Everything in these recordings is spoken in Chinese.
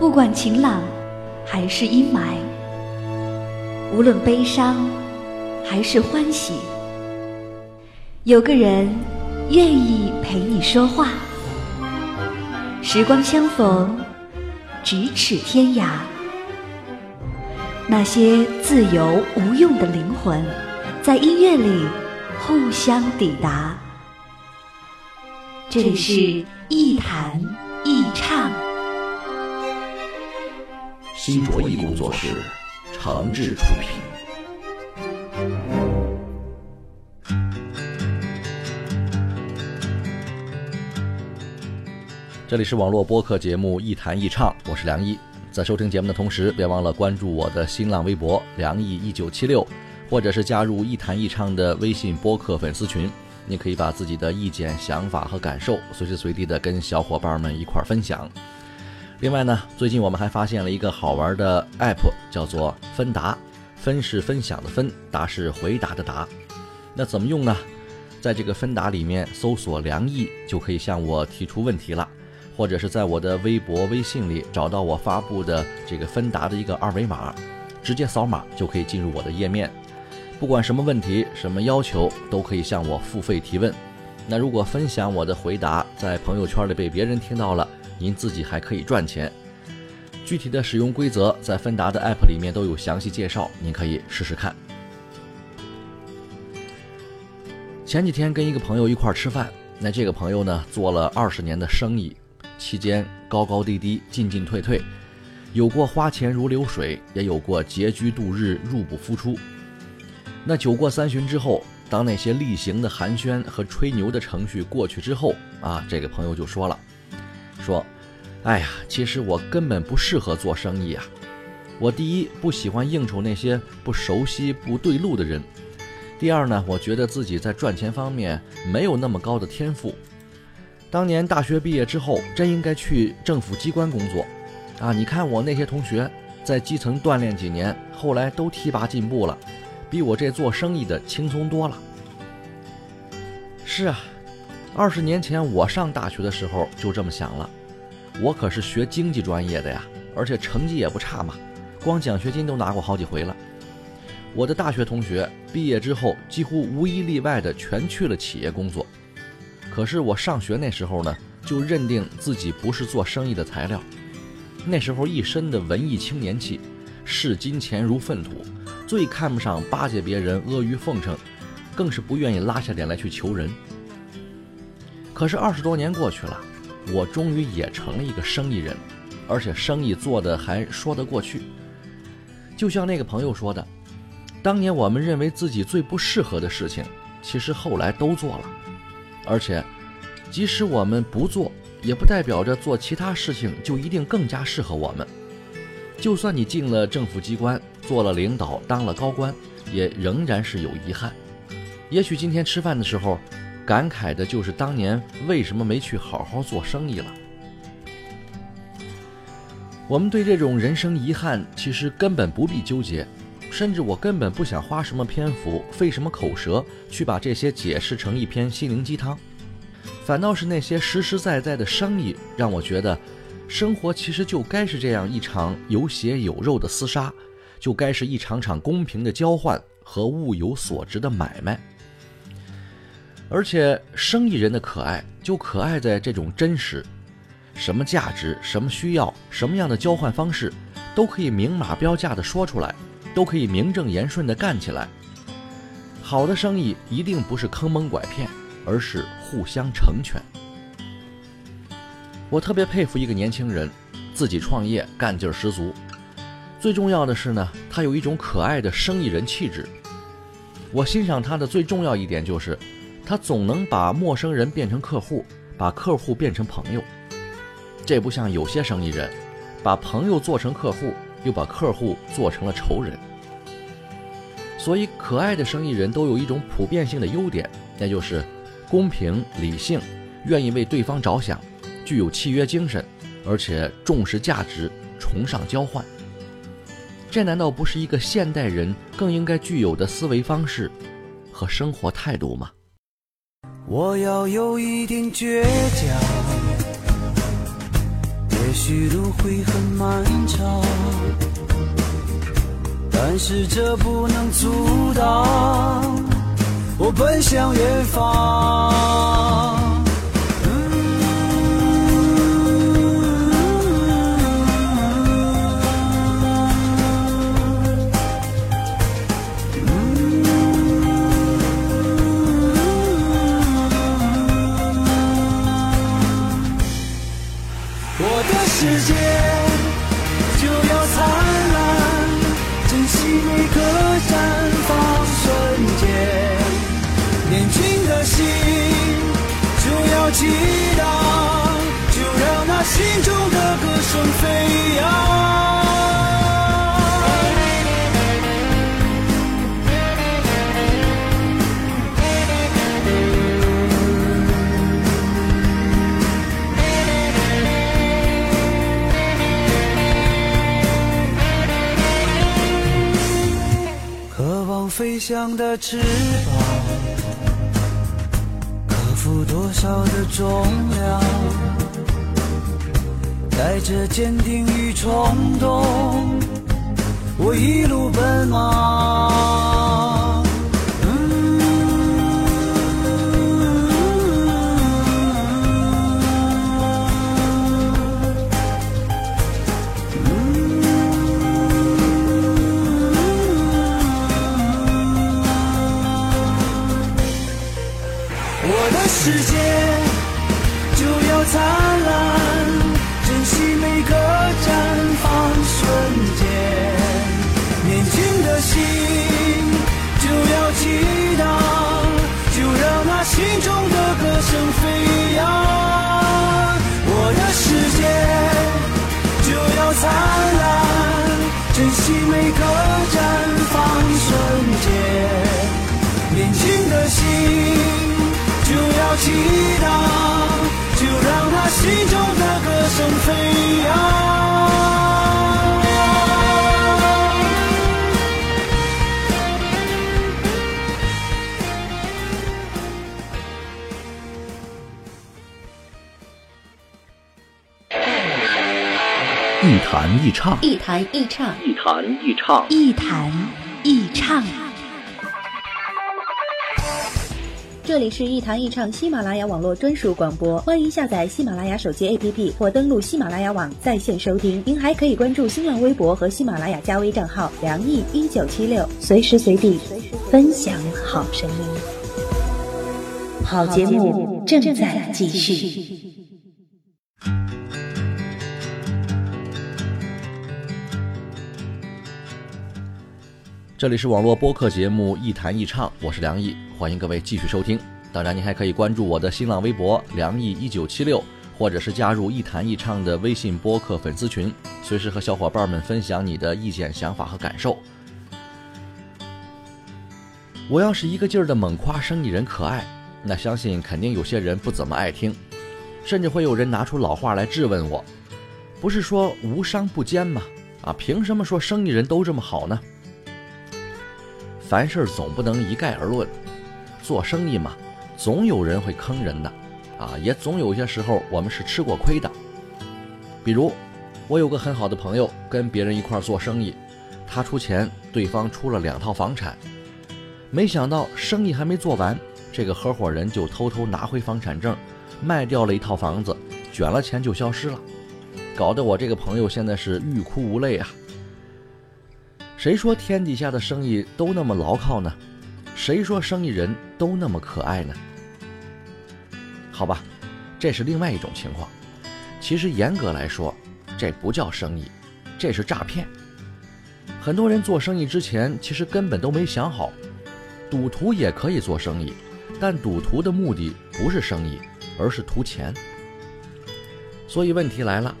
不管晴朗还是阴霾，无论悲伤还是欢喜，有个人愿意陪你说话。时光相逢，咫尺天涯。那些自由无用的灵魂，在音乐里互相抵达。这里是一弹一唱，新卓艺工作室诚挚出品。这里是网络播客节目《一弹一唱》，我是梁毅。在收听节目的同时，别忘了关注我的新浪微博“梁毅一九七六”，或者是加入“一弹一唱”的微信播客粉丝群。你可以把自己的意见、想法和感受随时随地的跟小伙伴们一块儿分享。另外呢，最近我们还发现了一个好玩的 app，叫做“分答”。分是分享的分，答是回答的答。那怎么用呢？在这个分答里面搜索“梁毅”，就可以向我提出问题了。或者是在我的微博、微信里找到我发布的这个分答的一个二维码，直接扫码就可以进入我的页面。不管什么问题、什么要求，都可以向我付费提问。那如果分享我的回答在朋友圈里被别人听到了，您自己还可以赚钱。具体的使用规则在芬达的 app 里面都有详细介绍，您可以试试看。前几天跟一个朋友一块吃饭，那这个朋友呢做了二十年的生意。期间高高低低，进进退退，有过花钱如流水，也有过拮据度日，入不敷出。那酒过三巡之后，当那些例行的寒暄和吹牛的程序过去之后，啊，这个朋友就说了，说：“哎呀，其实我根本不适合做生意啊。我第一不喜欢应酬那些不熟悉、不对路的人；第二呢，我觉得自己在赚钱方面没有那么高的天赋。”当年大学毕业之后，真应该去政府机关工作，啊！你看我那些同学在基层锻炼几年，后来都提拔进步了，比我这做生意的轻松多了。是啊，二十年前我上大学的时候就这么想了，我可是学经济专业的呀，而且成绩也不差嘛，光奖学金都拿过好几回了。我的大学同学毕业之后，几乎无一例外的全去了企业工作。可是我上学那时候呢，就认定自己不是做生意的材料。那时候一身的文艺青年气，视金钱如粪土，最看不上巴结别人、阿谀奉承，更是不愿意拉下脸来去求人。可是二十多年过去了，我终于也成了一个生意人，而且生意做得还说得过去。就像那个朋友说的，当年我们认为自己最不适合的事情，其实后来都做了。而且，即使我们不做，也不代表着做其他事情就一定更加适合我们。就算你进了政府机关，做了领导，当了高官，也仍然是有遗憾。也许今天吃饭的时候，感慨的就是当年为什么没去好好做生意了。我们对这种人生遗憾，其实根本不必纠结。甚至我根本不想花什么篇幅，费什么口舌去把这些解释成一篇心灵鸡汤，反倒是那些实实在在的生意，让我觉得，生活其实就该是这样一场有血有肉的厮杀，就该是一场场公平的交换和物有所值的买卖。而且，生意人的可爱就可爱在这种真实，什么价值、什么需要、什么样的交换方式，都可以明码标价的说出来。都可以名正言顺的干起来。好的生意一定不是坑蒙拐骗，而是互相成全。我特别佩服一个年轻人，自己创业干劲儿十足。最重要的是呢，他有一种可爱的生意人气质。我欣赏他的最重要一点就是，他总能把陌生人变成客户，把客户变成朋友。这不像有些生意人，把朋友做成客户。又把客户做成了仇人，所以可爱的生意人都有一种普遍性的优点，那就是公平、理性，愿意为对方着想，具有契约精神，而且重视价值，崇尚交换。这难道不是一个现代人更应该具有的思维方式和生活态度吗？我要有一点倔强。也许路会很漫长，但是这不能阻挡我奔向远方。的翅膀，克服多少的重量，带着坚定与冲动，我一路奔忙。弹一唱，一弹一唱，一弹一唱，一弹一唱。这里是一谈一唱喜马拉雅网络专属广播，欢迎下载喜马拉雅手机 APP 或登录喜马拉雅网在线收听。您还可以关注新浪微博和喜马拉雅加微账号“梁毅一九七六”，随时随地分享好声音。好节目正在继续。这里是网络播客节目《一弹一唱》，我是梁毅，欢迎各位继续收听。当然，您还可以关注我的新浪微博“梁毅一九七六”，或者是加入“一弹一唱”的微信播客粉丝群，随时和小伙伴们分享你的意见、想法和感受。我要是一个劲儿的猛夸生意人可爱，那相信肯定有些人不怎么爱听，甚至会有人拿出老话来质问我：不是说无商不奸吗？啊，凭什么说生意人都这么好呢？凡事总不能一概而论，做生意嘛，总有人会坑人的，啊，也总有些时候我们是吃过亏的。比如，我有个很好的朋友，跟别人一块做生意，他出钱，对方出了两套房产，没想到生意还没做完，这个合伙人就偷偷拿回房产证，卖掉了一套房子，卷了钱就消失了，搞得我这个朋友现在是欲哭无泪啊。谁说天底下的生意都那么牢靠呢？谁说生意人都那么可爱呢？好吧，这是另外一种情况。其实严格来说，这不叫生意，这是诈骗。很多人做生意之前，其实根本都没想好，赌徒也可以做生意，但赌徒的目的不是生意，而是图钱。所以问题来了。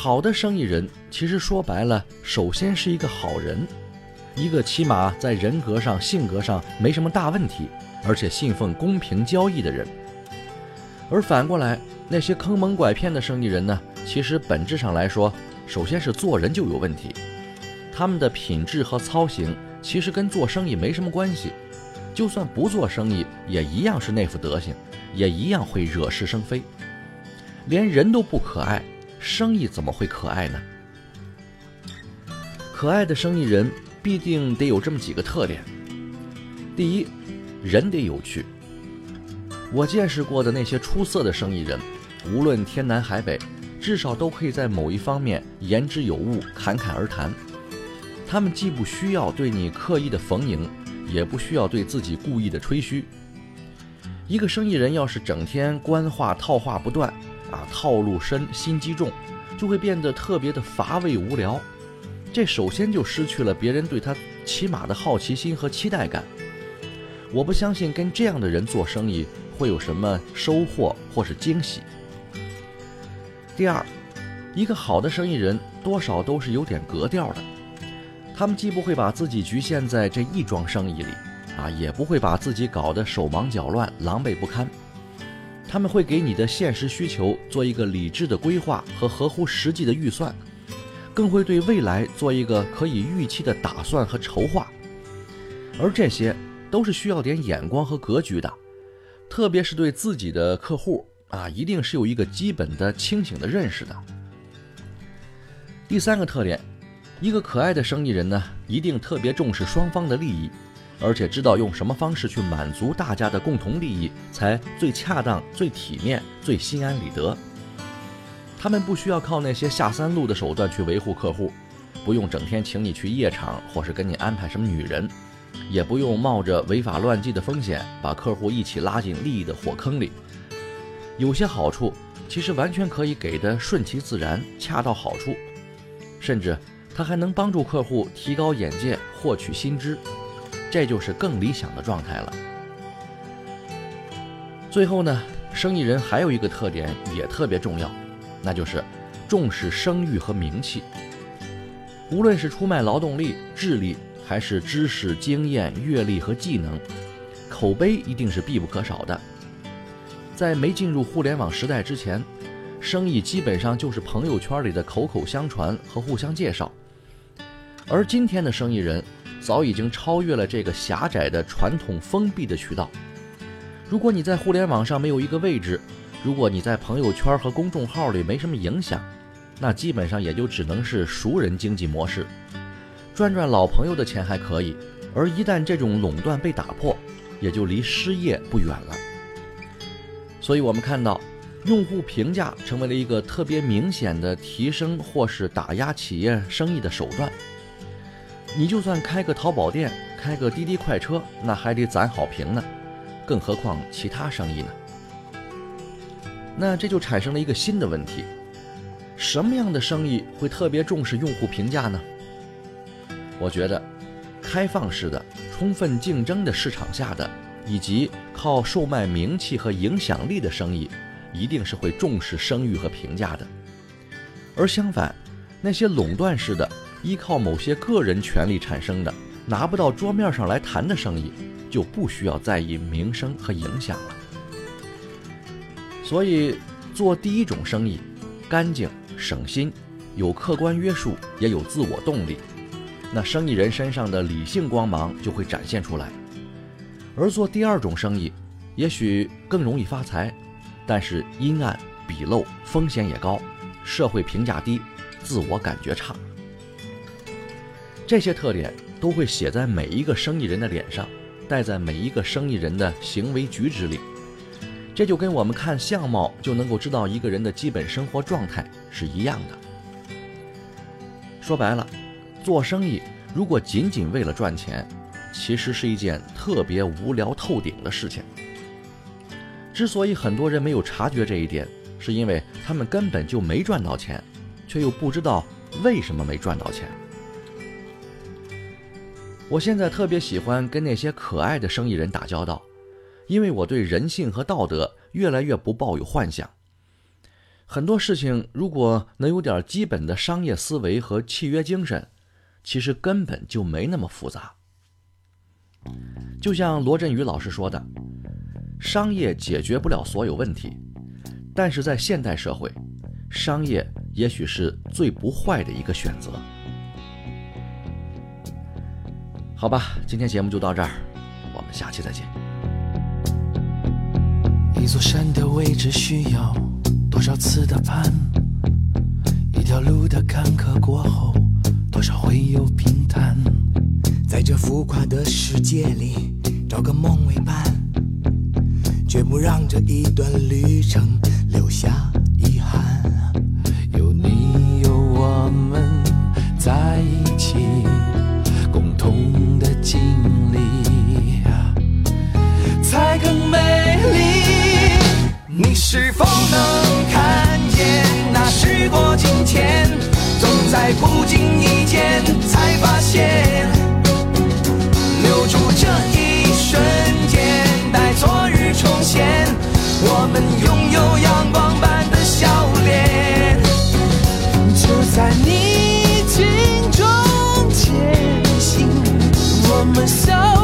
好的生意人，其实说白了，首先是一个好人，一个起码在人格上、性格上没什么大问题，而且信奉公平交易的人。而反过来，那些坑蒙拐骗的生意人呢，其实本质上来说，首先是做人就有问题，他们的品质和操行其实跟做生意没什么关系，就算不做生意，也一样是那副德行，也一样会惹是生非，连人都不可爱。生意怎么会可爱呢？可爱的生意人必定得有这么几个特点：第一，人得有趣。我见识过的那些出色的生意人，无论天南海北，至少都可以在某一方面言之有物、侃侃而谈。他们既不需要对你刻意的逢迎，也不需要对自己故意的吹嘘。一个生意人要是整天官话套话不断，啊，套路深，心机重，就会变得特别的乏味无聊。这首先就失去了别人对他起码的好奇心和期待感。我不相信跟这样的人做生意会有什么收获或是惊喜。第二，一个好的生意人多少都是有点格调的。他们既不会把自己局限在这一桩生意里，啊，也不会把自己搞得手忙脚乱、狼狈不堪。他们会给你的现实需求做一个理智的规划和合乎实际的预算，更会对未来做一个可以预期的打算和筹划。而这些都是需要点眼光和格局的，特别是对自己的客户啊，一定是有一个基本的清醒的认识的。第三个特点。一个可爱的生意人呢，一定特别重视双方的利益，而且知道用什么方式去满足大家的共同利益才最恰当、最体面、最心安理得。他们不需要靠那些下三路的手段去维护客户，不用整天请你去夜场，或是跟你安排什么女人，也不用冒着违法乱纪的风险把客户一起拉进利益的火坑里。有些好处其实完全可以给的顺其自然、恰到好处，甚至。他还能帮助客户提高眼界、获取新知，这就是更理想的状态了。最后呢，生意人还有一个特点也特别重要，那就是重视声誉和名气。无论是出卖劳动力、智力，还是知识、经验、阅历和技能，口碑一定是必不可少的。在没进入互联网时代之前，生意基本上就是朋友圈里的口口相传和互相介绍。而今天的生意人，早已经超越了这个狭窄的传统封闭的渠道。如果你在互联网上没有一个位置，如果你在朋友圈和公众号里没什么影响，那基本上也就只能是熟人经济模式，赚赚老朋友的钱还可以。而一旦这种垄断被打破，也就离失业不远了。所以，我们看到，用户评价成为了一个特别明显的提升或是打压企业生意的手段。你就算开个淘宝店，开个滴滴快车，那还得攒好评呢，更何况其他生意呢？那这就产生了一个新的问题：什么样的生意会特别重视用户评价呢？我觉得，开放式的、充分竞争的市场下的，以及靠售卖名气和影响力的生意，一定是会重视声誉和评价的。而相反，那些垄断式的，依靠某些个人权利产生的、拿不到桌面上来谈的生意，就不需要在意名声和影响了。所以，做第一种生意，干净、省心，有客观约束，也有自我动力，那生意人身上的理性光芒就会展现出来。而做第二种生意，也许更容易发财，但是阴暗、鄙陋，风险也高，社会评价低，自我感觉差。这些特点都会写在每一个生意人的脸上，带在每一个生意人的行为举止里。这就跟我们看相貌就能够知道一个人的基本生活状态是一样的。说白了，做生意如果仅仅为了赚钱，其实是一件特别无聊透顶的事情。之所以很多人没有察觉这一点，是因为他们根本就没赚到钱，却又不知道为什么没赚到钱。我现在特别喜欢跟那些可爱的生意人打交道，因为我对人性和道德越来越不抱有幻想。很多事情如果能有点基本的商业思维和契约精神，其实根本就没那么复杂。就像罗振宇老师说的，商业解决不了所有问题，但是在现代社会，商业也许是最不坏的一个选择。好吧，今天节目就到这儿，我们下期再见。一座山的位置需要多少次的攀？一条路的坎坷过后，多少会有平坦。在这浮夸的世界里，找个梦为伴，绝不让这一段旅程留下遗憾。是否能看见那时过境迁，总在不经意间才发现，留住这一瞬间，待昨日重现，我们拥有阳光般的笑脸，就在逆境中前行，我们笑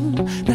time